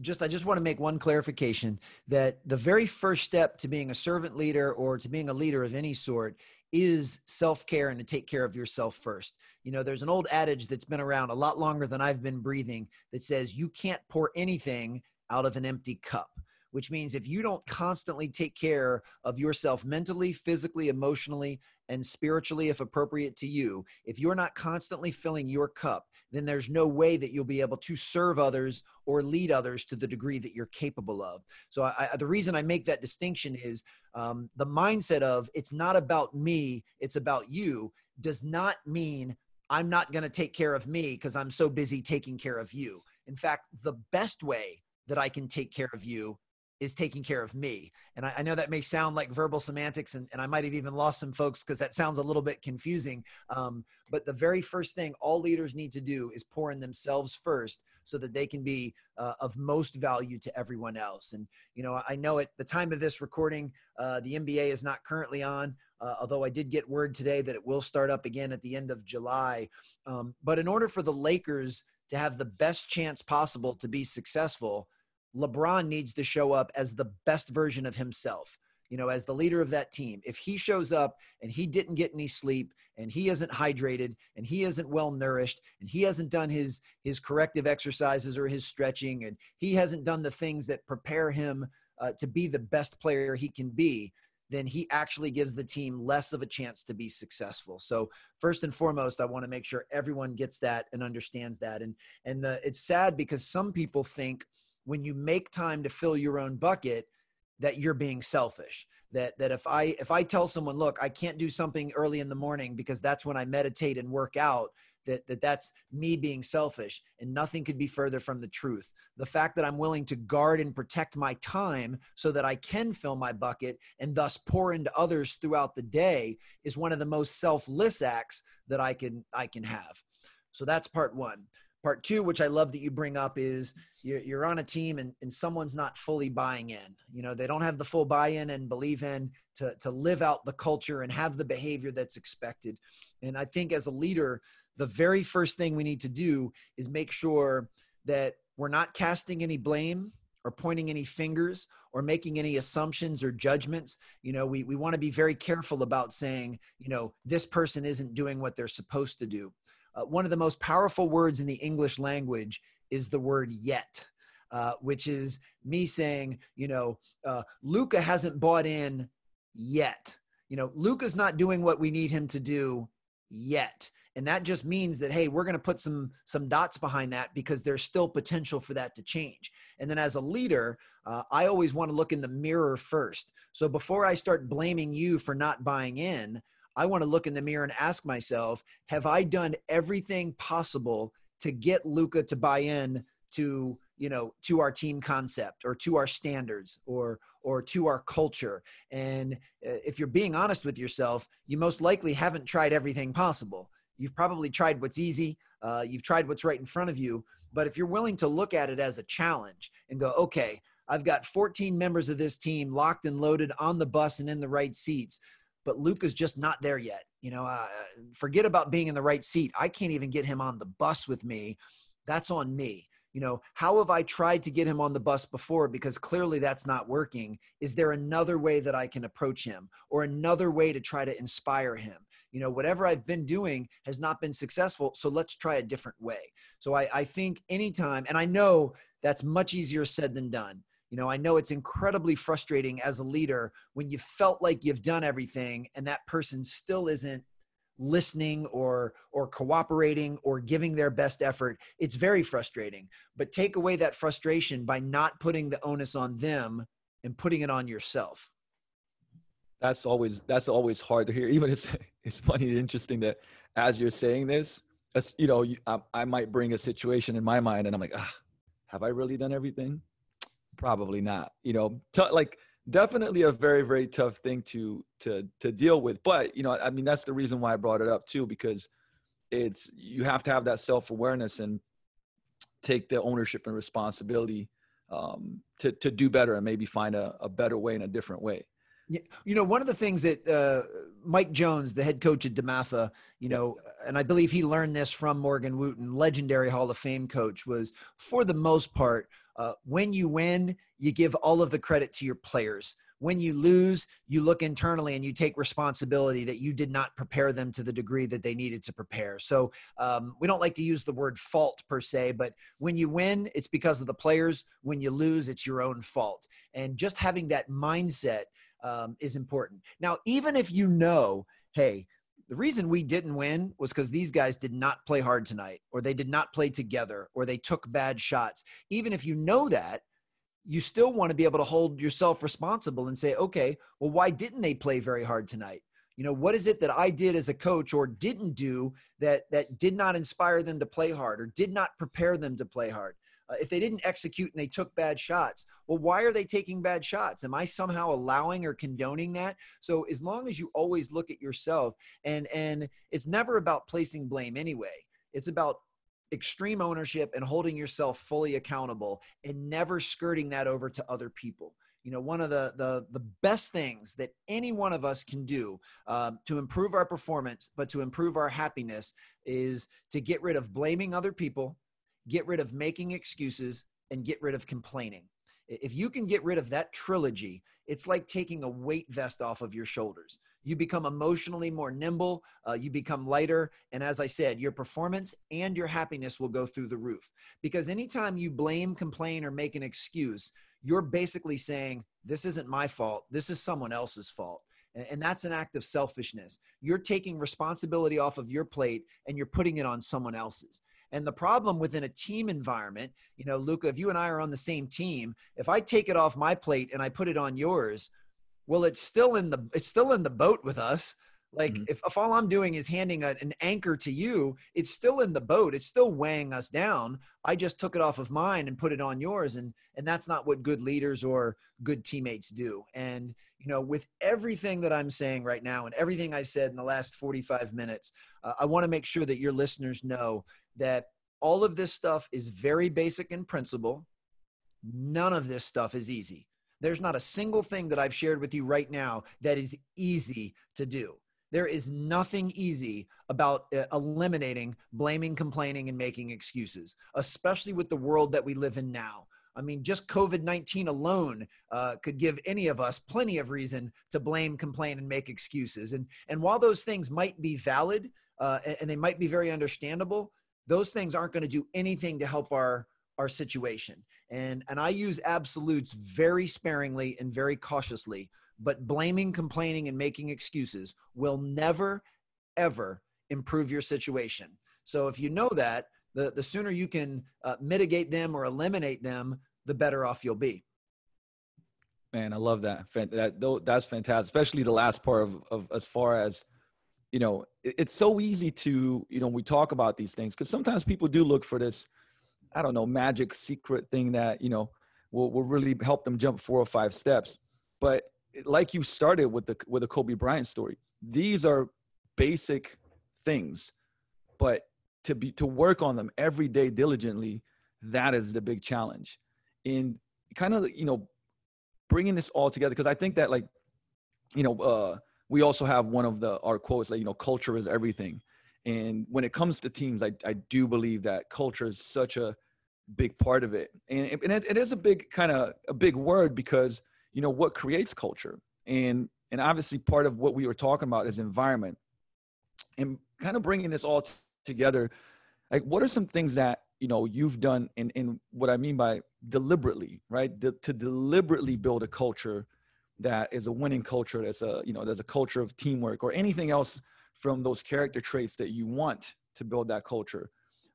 B: just I just want to make one clarification that the very first step to being a servant leader or to being a leader of any sort is self-care and to take care of yourself first. You know, there's an old adage that's been around a lot longer than I've been breathing that says you can't pour anything out of an empty cup which means if you don't constantly take care of yourself mentally, physically, emotionally, and spiritually, if appropriate to you, if you're not constantly filling your cup, then there's no way that you'll be able to serve others or lead others to the degree that you're capable of. So, I, the reason I make that distinction is um, the mindset of it's not about me, it's about you does not mean I'm not going to take care of me because I'm so busy taking care of you. In fact, the best way that I can take care of you is taking care of me. And I, I, know that may sound like verbal semantics, and, and I might have even lost some folks because that sounds a little bit confusing. Um, but the very first thing all leaders need to do is pour in themselves first so that they can be uh, of most value to everyone else. And, you know, I know at the time of this recording, uh, the NBA is not currently on, uh, although I did get word today that it will start up again at the end of July. Um, but in order for the Lakers to have the best chance possible to be successful, LeBron needs to show up as the best version of himself you know, as the leader of that team, if he shows up and he didn't get any sleep and he isn't hydrated and he isn't well nourished and he hasn't done his his corrective exercises or his stretching and he hasn't done the things that prepare him uh, to be the best player he can be, then he actually gives the team less of a chance to be successful. So first and foremost, I want to make sure everyone gets that and understands that. And and the, it's sad because some people think when you make time to fill your own bucket that you're being selfish. That that if i if i tell someone look i can't do something early in the morning because that's when i meditate and work out that, that that's me being selfish and nothing could be further from the truth. The fact that i'm willing to guard and protect my time so that i can fill my bucket and thus pour into others throughout the day is one of the most selfless acts that i can i can have. So that's part one Part two, which I love that you bring up, is you're, on a team and, and someone's not fully buying in. You know, they don't have the full buy in and believe in to, to live out the culture and have the behavior that's expected. And I think as a leader, the very first thing we need to do is make sure that we're not casting any blame or pointing any fingers or making any assumptions or judgments. You know, we, we want to be very careful about saying, you know, this person isn't doing what they're supposed to do uh, one of the most powerful words in the English language is the word yet. Uh, which is me saying, you know, uh, Luka hasn't bought in yet. You know, Luka's not doing what we need him to do yet. And that just means that, hey, we're going to put some some dots behind that because there's still potential for that to change. And then as a leader, uh, I always want to look in the mirror first. So before I start blaming you for not buying in, I want to look in the mirror and ask myself, have I done everything possible to get Luka to buy in to, you know, to our team concept or to our standards or or to our culture? And uh, if you're being honest with yourself, you most likely haven't tried everything possible. You've probably tried what's easy. Uh, you've tried what's right in front of you. But if you're willing to look at it as a challenge and go, okay, I've got 14 members of this team locked and loaded on the bus and in the right seats but Luke is just not there yet. You know, uh, forget about being in the right seat. I can't even get him on the bus with me. That's on me. You know, how have I tried to get him on the bus before? Because clearly that's not working. Is there another way that I can approach him or another way to try to inspire him? You know, whatever I've been doing has not been successful. So let's try a different way. So I, I think anytime, and I know that's much easier said than done you know, I know it's incredibly frustrating as a leader when you felt like you've done everything and that person still isn't listening or or cooperating or giving their best effort. It's very frustrating. But take away that frustration by not putting the onus on them and putting it on yourself.
A: That's always that's always hard to hear. *laughs* Even it's it's funny and interesting that as you're saying this as, you know I, I might bring a situation in my mind and i'm like ah, have i really done everything probably not you know t- like definitely a very very tough thing to to to deal with but you know i mean that's the reason why i brought it up too because it's you have to have that self-awareness and take the ownership and responsibility um, to to do better and maybe find a, a better way in a different way.
B: You know, one of the things that uh, Mike Jones, the head coach at DeMatha, you know, and I believe he learned this from Morgan Wooten, legendary Hall of Fame coach, was for the most part, uh, when you win, you give all of the credit to your players. When you lose, you look internally and you take responsibility that you did not prepare them to the degree that they needed to prepare. So um, we don't like to use the word fault per se, but when you win, it's because of the players. When you lose, it's your own fault. And just having that mindset um, is important. Now, even if you know, hey, the reason we didn't win was because these guys did not play hard tonight, or they did not play together, or they took bad shots. Even if you know that, you still want to be able to hold yourself responsible and say, okay, well, why didn't they play very hard tonight? You know, what is it that I did as a coach or didn't do that that did not inspire them to play hard or did not prepare them to play hard? Uh, if they didn't execute and they took bad shots, well, why are they taking bad shots? Am I somehow allowing or condoning that? So as long as you always look at yourself, and and it's never about placing blame anyway. It's about extreme ownership and holding yourself fully accountable and never skirting that over to other people you know one of the the, the best things that any one of us can do um, to improve our performance but to improve our happiness is to get rid of blaming other people get rid of making excuses and get rid of complaining if you can get rid of that trilogy it's like taking a weight vest off of your shoulders you become emotionally more nimble, uh, you become lighter. And as I said, your performance and your happiness will go through the roof. Because anytime you blame, complain, or make an excuse, you're basically saying, This isn't my fault. This is someone else's fault. And that's an act of selfishness. You're taking responsibility off of your plate and you're putting it on someone else's. And the problem within a team environment, you know, Luka, if you and I are on the same team, if I take it off my plate and I put it on yours, well it's still in the it's still in the boat with us. Like mm-hmm. if, if all i'm doing is handing a, an anchor to you it's still in the boat. It's still weighing us down. I just took it off of mine and put it on yours. And and that's not what good leaders or good teammates do. And you know with everything that i'm saying right now and everything I've said in the last 45 minutes uh, i want to make sure that your listeners know that all of this stuff is very basic in principle none of this stuff is easy there's not a single thing that I've shared with you right now that is easy to do. There is nothing easy about uh, eliminating blaming, complaining, and making excuses, especially with the world that we live in now. I mean, just COVID 19 alone uh, could give any of us plenty of reason to blame, complain, and make excuses. And, and while those things might be valid uh, and they might be very understandable, those things aren't going to do anything to help our, our situation. And and i use absolutes very sparingly and very cautiously but blaming complaining and making excuses will never ever improve your situation. So if you know that the, the sooner you can uh, mitigate them or eliminate them the better off you'll be.
A: Man i love that. That that's fantastic especially the last part of, of as far as you know it's so easy to you know we talk about these things because sometimes people do look for this I don't know, magic secret thing that, you know, will, will really help them jump four or five steps. But like you started with the with the Kobe Bryant story, these are basic things, but to be to work on them every day diligently, that is the big challenge. In kind of you know bringing this all together because I think that like you know uh, we also have one of the our quotes like you know culture is everything, and when it comes to teams, I I do believe that culture is such a big part of it. And, and it, it is a big kind of a big word because you know what creates culture. And and obviously part of what we were talking about is environment. And kind of bringing this all t- together like what are some things that you know you've done in in what i mean by deliberately right? De- to deliberately build a culture that is a winning culture that's a you know there's a culture of teamwork or anything else from those character traits that you want to build that culture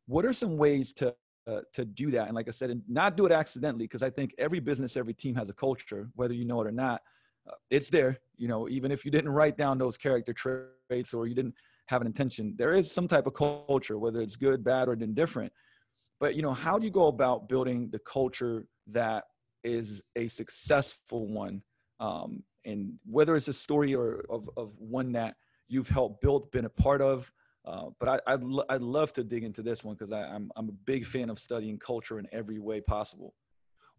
A: what are some ways to uh, to do that. And like I said, and not do it accidentally, because I think every business, every team has a culture, whether you know it or not. Uh, it's there, you know, even if you didn't write down those character traits or you didn't have an intention, there is some type of culture, whether it's good, bad, or indifferent. But, you know, how do you go about building the culture that is a successful one? Um, and whether it's a story or of, of one that you've helped build, been a part of, uh, but I, I'd, I'd love to dig into this one because I'm, I'm a big fan of studying culture in every way possible.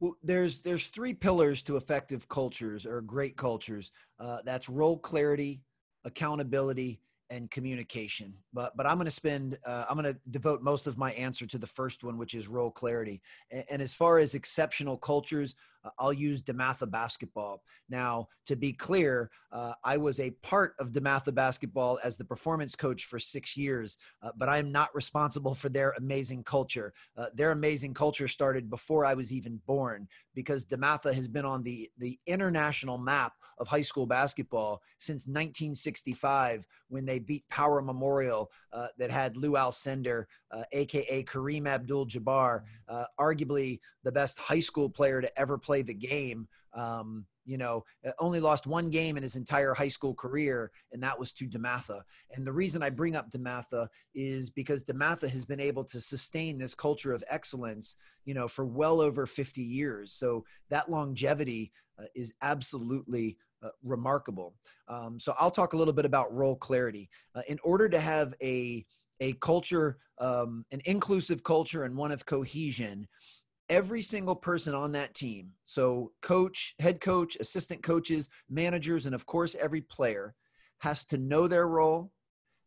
B: Well, there's there's three pillars to effective cultures or great cultures. Uh, that's role clarity, accountability, and communication. But but I'm going to spend uh, I'm going to devote most of my answer to the first one, which is role clarity. And, and as far as exceptional cultures, uh, I'll use DeMatha basketball. Now, to be clear, uh, I was a part of DeMatha basketball as the performance coach for six years, uh, but I am not responsible for their amazing culture. Uh, their amazing culture started before I was even born because DeMatha has been on the the international map of high school basketball since 1965 when they beat Power Memorial uh, that had Lou Alcindor, uh, aka Kareem Abdul-Jabbar, uh, arguably the best high school player to ever play the game. Um, you know, uh, only lost one game in his entire high school career, and that was to DeMatha. And the reason I bring up DeMatha is because DeMatha has been able to sustain this culture of excellence, you know, for well over 50 years. So that longevity is absolutely uh, remarkable. Um, so I'll talk a little bit about role clarity. Uh, in order to have a a culture, um, an inclusive culture, and one of cohesion, every single person on that team so coach head coach assistant coaches managers and of course every player has to know their role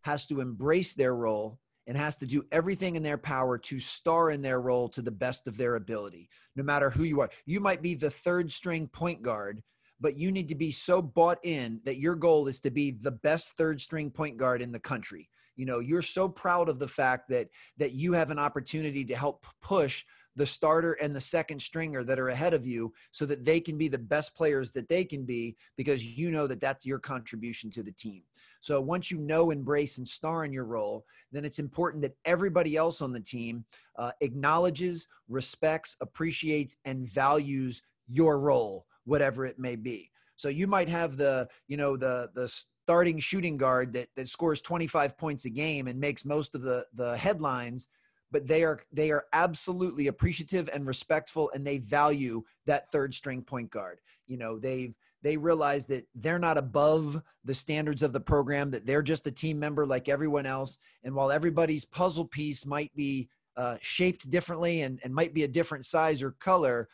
B: has to embrace their role and has to do everything in their power to star in their role to the best of their ability no matter who you are you might be the third string point guard but you need to be so bought in that your goal is to be the best third string point guard in the country you know you're so proud of the fact that that you have an opportunity to help push the starter and the second stringer that are ahead of you so that they can be the best players that they can be because you know that that's your contribution to the team. So once you know, embrace, and star in your role, then it's important that everybody else on the team uh, acknowledges, respects, appreciates, and values your role, whatever it may be. So you might have the, you know, the the starting shooting guard that that scores 25 points a game and makes most of the the headlines but they are they are absolutely appreciative and respectful and they value that third string point guard you know they've they realize that they're not above the standards of the program that they're just a team member like everyone else. And while everybody's puzzle piece might be uh, shaped differently and, and might be a different size or color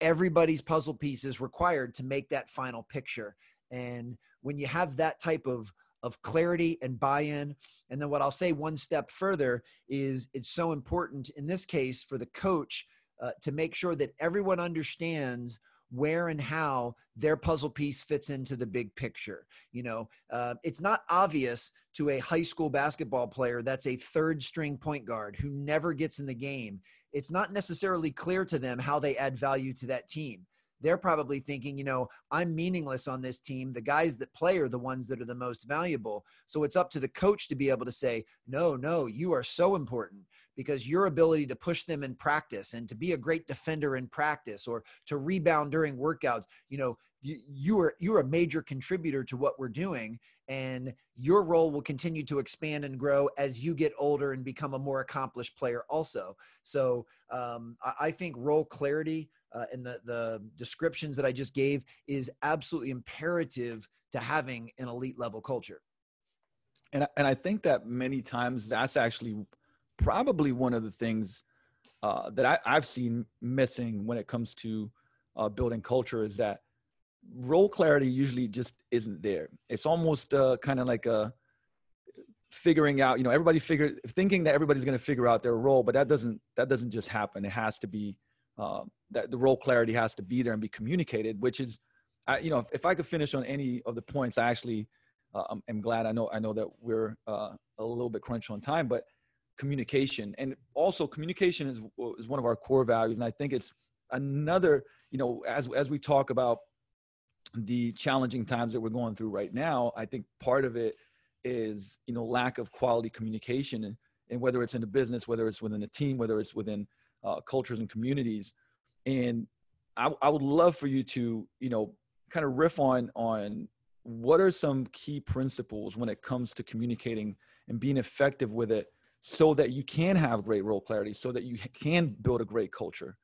B: everybody's puzzle piece is required to make that final picture. And when you have that type of of clarity and buy-in and then what i'll say one step further is it's so important in this case for the coach uh, to make sure that everyone understands where and how their puzzle piece fits into the big picture you know uh, it's not obvious to a high school basketball player that's a third string point guard who never gets in the game it's not necessarily clear to them how they add value to that team they're probably thinking, you know, I'm meaningless on this team. The guys that play are the ones that are the most valuable. So it's up to the coach to be able to say, no, no, you are so important because your ability to push them in practice and to be a great defender in practice or to rebound during workouts, you know, you, you are you're a major contributor to what we're doing and your role will continue to expand and grow as you get older and become a more accomplished player also so um, I, I think role clarity uh, and the the descriptions that I just gave is absolutely imperative to having an elite level culture.
A: And and I think that many times that's actually probably one of the things uh, that I, I've seen missing when it comes to uh, building culture is that role clarity usually just isn't there. It's almost uh, kind of like a figuring out. You know, everybody figure thinking that everybody's going to figure out their role, but that doesn't that doesn't just happen. It has to be uh, that the role clarity has to be there and be communicated, which is, I, you know, if, if I could finish on any of the points, I actually uh, I'm, I'm, glad. I know I know that we're uh, a little bit crunched on time, but communication and also communication is is one of our core values, and I think it's another. You know, as as we talk about the challenging times that we're going through right now, I think part of it is you know lack of quality communication and, and whether it's in a business, whether it's within a team, whether it's within uh, cultures and communities. And I, I would love for you to, you know, kind of riff on on what are some key principles when it comes to communicating and being effective with it so that you can have great role clarity so that you can build a great culture.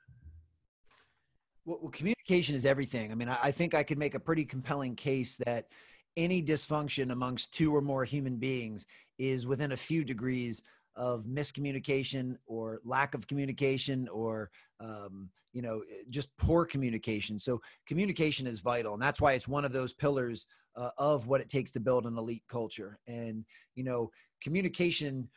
B: Well, communication is everything. I mean I, I think i could make a pretty compelling case that any dysfunction amongst two or more human beings is within a few degrees of miscommunication or lack of communication or um, you know eh, just poor communication. So communication is vital and that's why it's one of those pillars uh, of what it takes to build an elite culture. And you know communication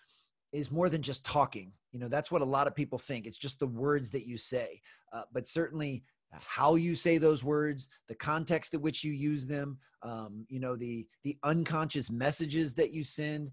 B: is more than just talking. You know that's what a lot of people think. It's just the words that you say. Uh, but certainly how you say those words the context at which you use them um, you know the the unconscious messages that you send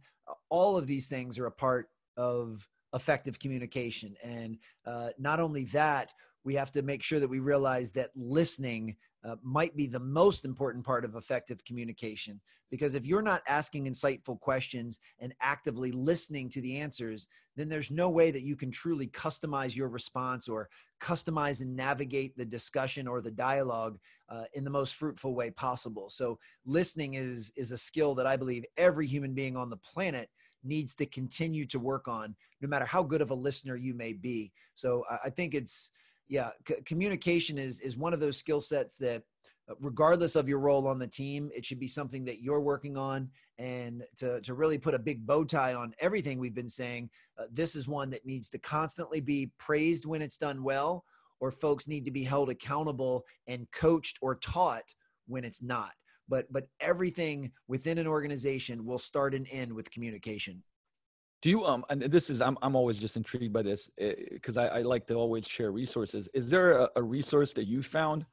B: all of these things are a part of effective communication. And uh, not only that, we have to make sure that we realize that listening uh, might be the most important part of effective communication. Because if you're not asking insightful questions and actively listening to the answers, then there's no way that you can truly customize your response or customize and navigate the discussion or the dialogue uh, in the most fruitful way possible. So, listening is, is a skill that I believe every human being on the planet needs to continue to work on, no matter how good of a listener you may be. So, I think it's, yeah, c- communication is is one of those skill sets that uh, regardless of your role on the team, it should be something that you're working on. And to, to really put a big bow tie on everything we've been saying, uh, this is one that needs to constantly be praised when it's done well, or folks need to be held accountable and coached or taught when it's not. But, but everything within an organization will start and end with communication
A: do you um and this is i'm, I'm always just intrigued by this because eh, I, I, like to always share resources. Is there a, a resource that you found?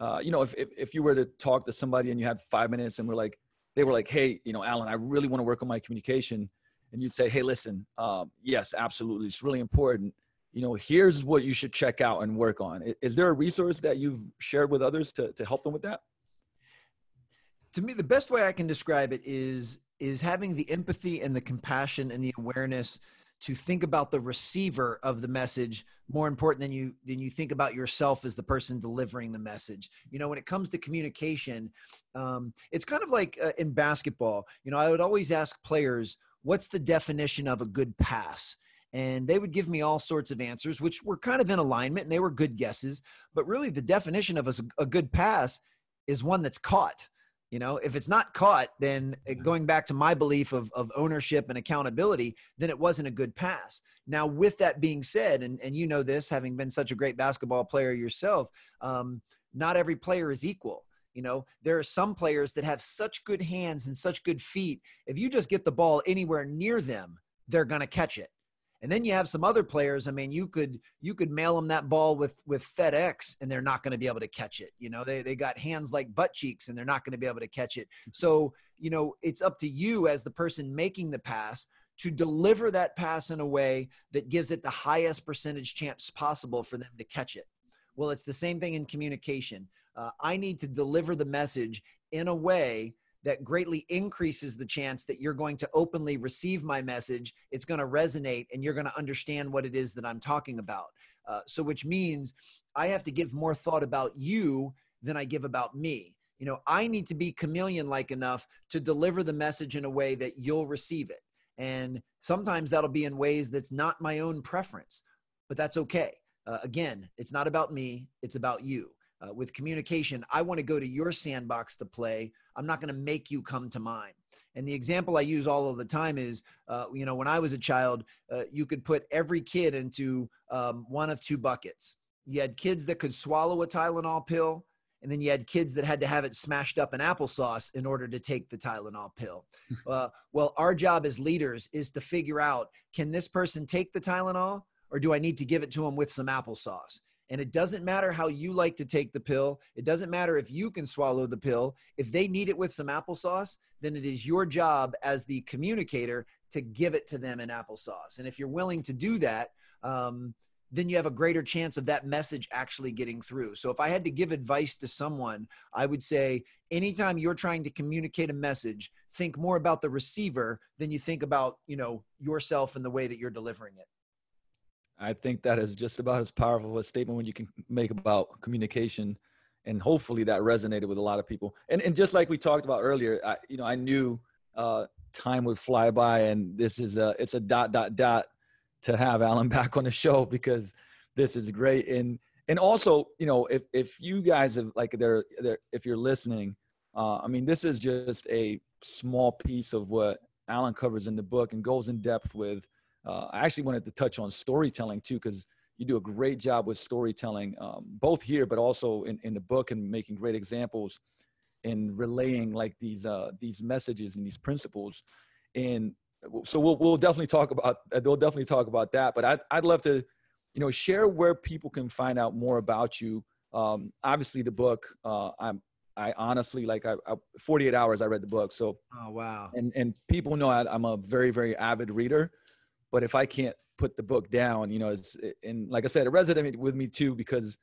A: Uh, you know if, if if you were to talk to somebody and you had five minutes and we're like they were like hey you know alan i really want to work on my communication and you'd say hey listen um, yes absolutely it's really important. You know here's what you should check out and work on. Is there a resource that you've shared with others to, to help them with that?
B: To me the best way i can describe it is is having the empathy and the compassion and the awareness to think about the receiver of the message more important than you than you think about yourself as the person delivering the message. You know when it comes to communication um, it's kind of like uh, in basketball you know i would always ask players what's the definition of a good pass? And they would give me all sorts of answers which were kind of in alignment and they were good guesses but really the definition of a, a good pass is one that's caught you know, if it's not caught, then going back to my belief of, of ownership and accountability, then it wasn't a good pass. Now, with that being said, and, and you know this, having been such a great basketball player yourself, um, not every player is equal. You know, there are some players that have such good hands and such good feet. If you just get the ball anywhere near them, they're going to catch it. And then you have some other players. I mean, you could you could mail them that ball with with FedEx, and they're not going to be able to catch it. You know, they they got hands like butt cheeks, and they're not going to be able to catch it. So you know, it's up to you as the person making the pass to deliver that pass in a way that gives it the highest percentage chance possible for them to catch it. Well, it's the same thing in communication. Uh, I need to deliver the message in a way that greatly increases the chance that you're going to openly receive my message. It's going to resonate and you're going to understand what it is that I'm talking about. Uh, so, which means I have to give more thought about you than I give about me. You know, I need to be chameleon like enough to deliver the message in a way that you'll receive it. And sometimes that'll be in ways that's not my own preference, but that's okay. Uh, again, it's not about me, it's about you. Uh, with communication, I want to go to your sandbox to play. I'm not going to make you come to mine. And the example I use all of the time is, uh, you know, when I was a child, uh, you could put every kid into um, one of two buckets. You had kids that could swallow a Tylenol pill, and then you had kids that had to have it smashed up in applesauce in order to take the Tylenol pill. *laughs* Uh, well, our job as leaders is to figure out can this person take the Tylenol, or do I need to give it to them with some applesauce? And it doesn't matter how you like to take the pill. It doesn't matter if you can swallow the pill. If they need it with some applesauce, then it is your job as the communicator to give it to them in applesauce. And if you're willing to do that, um, then you have a greater chance of that message actually getting through. So if I had to give advice to someone, I would say anytime you're trying to communicate a message, think more about the receiver than you think about, you know, yourself and the way that you're delivering it.
A: I think that is just about as powerful a statement when you can make about communication, and hopefully that resonated with a lot of people. And and just like we talked about earlier, I, you know, I knew uh, time would fly by, and this is a it's a dot dot dot to have Alan *laughs* back on the show because this is great. And and also, you know, if if you guys have like they're, if you're listening, uh, I mean, this is just a small piece of what Alan covers in the book and goes in depth with uh, I actually wanted to touch on storytelling too, because you do a great job with storytelling, um, both here, but also in, in the book and making great examples and relaying like these, uh, these messages and these principles. And so we'll, we'll definitely talk about, uh, we'll definitely talk about that, but I'd, I'd love to, you know, share where people can find out more about you. Um, obviously the book, uh, I'm, I honestly like I, I, 48 hours I read the book. So
B: oh wow.
A: And and people know I, am a very very avid reader. But if I can't put the book down, you know, it's and like I said, it resonated with me too because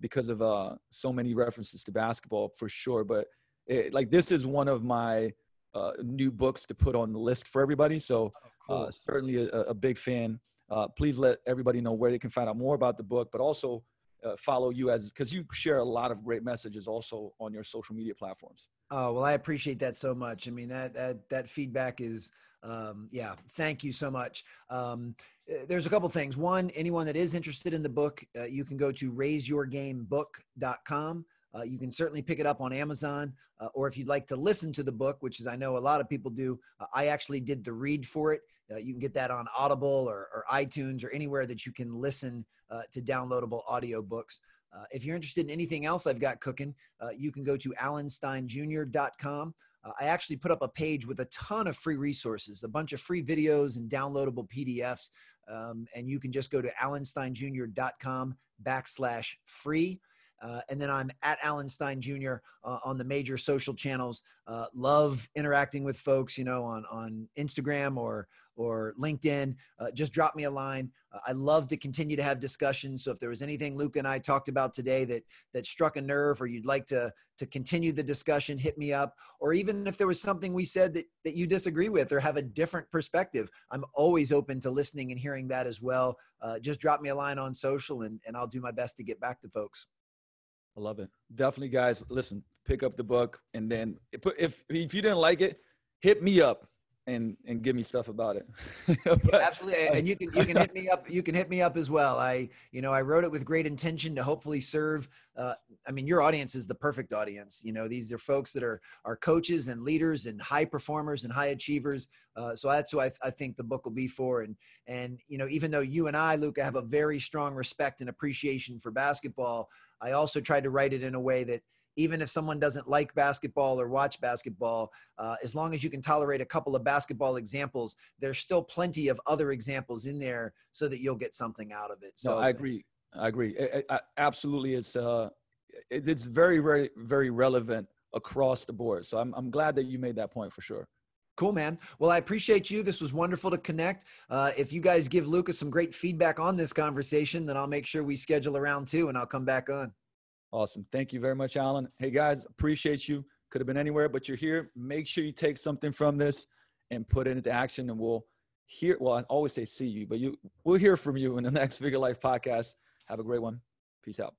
A: because of uh, so many references to basketball for sure. But it, like this is one of my uh, new books to put on the list for everybody. So uh, certainly a, a, big fan. Uh, please let everybody know where they can find out more about the book, but also uh, follow you as because you share a lot of great messages also on your social media platforms.
B: Oh well, I appreciate that so much. I mean that that that feedback is um, yeah. Thank you so much. Um, eh, there's a couple things. One, anyone that is interested in the book, uh, you can go to raiseyourgamebook.com. Uh, you can certainly pick it up on Amazon, uh, or if you'd like to listen to the book, which is I know a lot of people do. Uh, I actually did the read for it. Uh, you can get that on Audible or, or, iTunes or anywhere that you can listen uh, to downloadable audiobooks. Uh, if you're interested in anything else I've got cooking, you can go to alansteinjr.com. I actually put up a page with a ton of free resources, a bunch of free videos and downloadable PDFs. Um, and you can just go to alansteinjr.com backslash free. Uh, and then I'm at Alan Stein Jr. Uh, on the major social channels. Uh, love interacting with folks, you know, on on Instagram or or LinkedIn. Uh, just drop me a line. Uh, I love to continue to have discussions. So if there was anything Luke and I talked about today that that struck a nerve, or you'd like to to continue the discussion, hit me up. Or even if there was something we said that that you disagree with or have a different perspective, I'm always open to listening and hearing that as well. Uh, just drop me a line on social, and and I'll do my best to get back to folks.
A: I love it. Definitely, guys. Listen, pick up the book, and then if if you didn't like it, hit me up and and give me stuff about it. *laughs*
B: but, yeah, absolutely, and you can you can hit me up. You can hit me up as well. I you know I wrote it with great intention to hopefully serve. Uh, I mean, your audience is the perfect audience. You know, these are folks that are are coaches and leaders and high performers and high achievers. Uh, so that's who I, I think the book will be for. And and you know, even though you and I, Luka, have a very strong respect and appreciation for basketball, I also tried to write it in a way that even if someone doesn't like basketball or watch basketball, uh, as long as you can tolerate a couple of basketball examples, there's still plenty of other examples in there so that you'll get something out of it. So
A: no, I agree. I agree. I, I, absolutely, it's uh, it, it's very, very, very relevant across the board. So I'm I'm glad that you made that point for sure.
B: Cool, man. Well, I appreciate you. This was wonderful to connect. Uh, if you guys give Lucas some great feedback on this conversation, then I'll make sure we schedule a round two and I'll come back on.
A: Awesome. Thank you very much, Alan. Hey, guys, appreciate you. Could have been anywhere, but you're here. Make sure you take something from this and put it into action, and we'll hear. Well, I always say see you, but you we'll hear from you in the *laughs* next Vigor Life podcast. Have a great one. Peace out.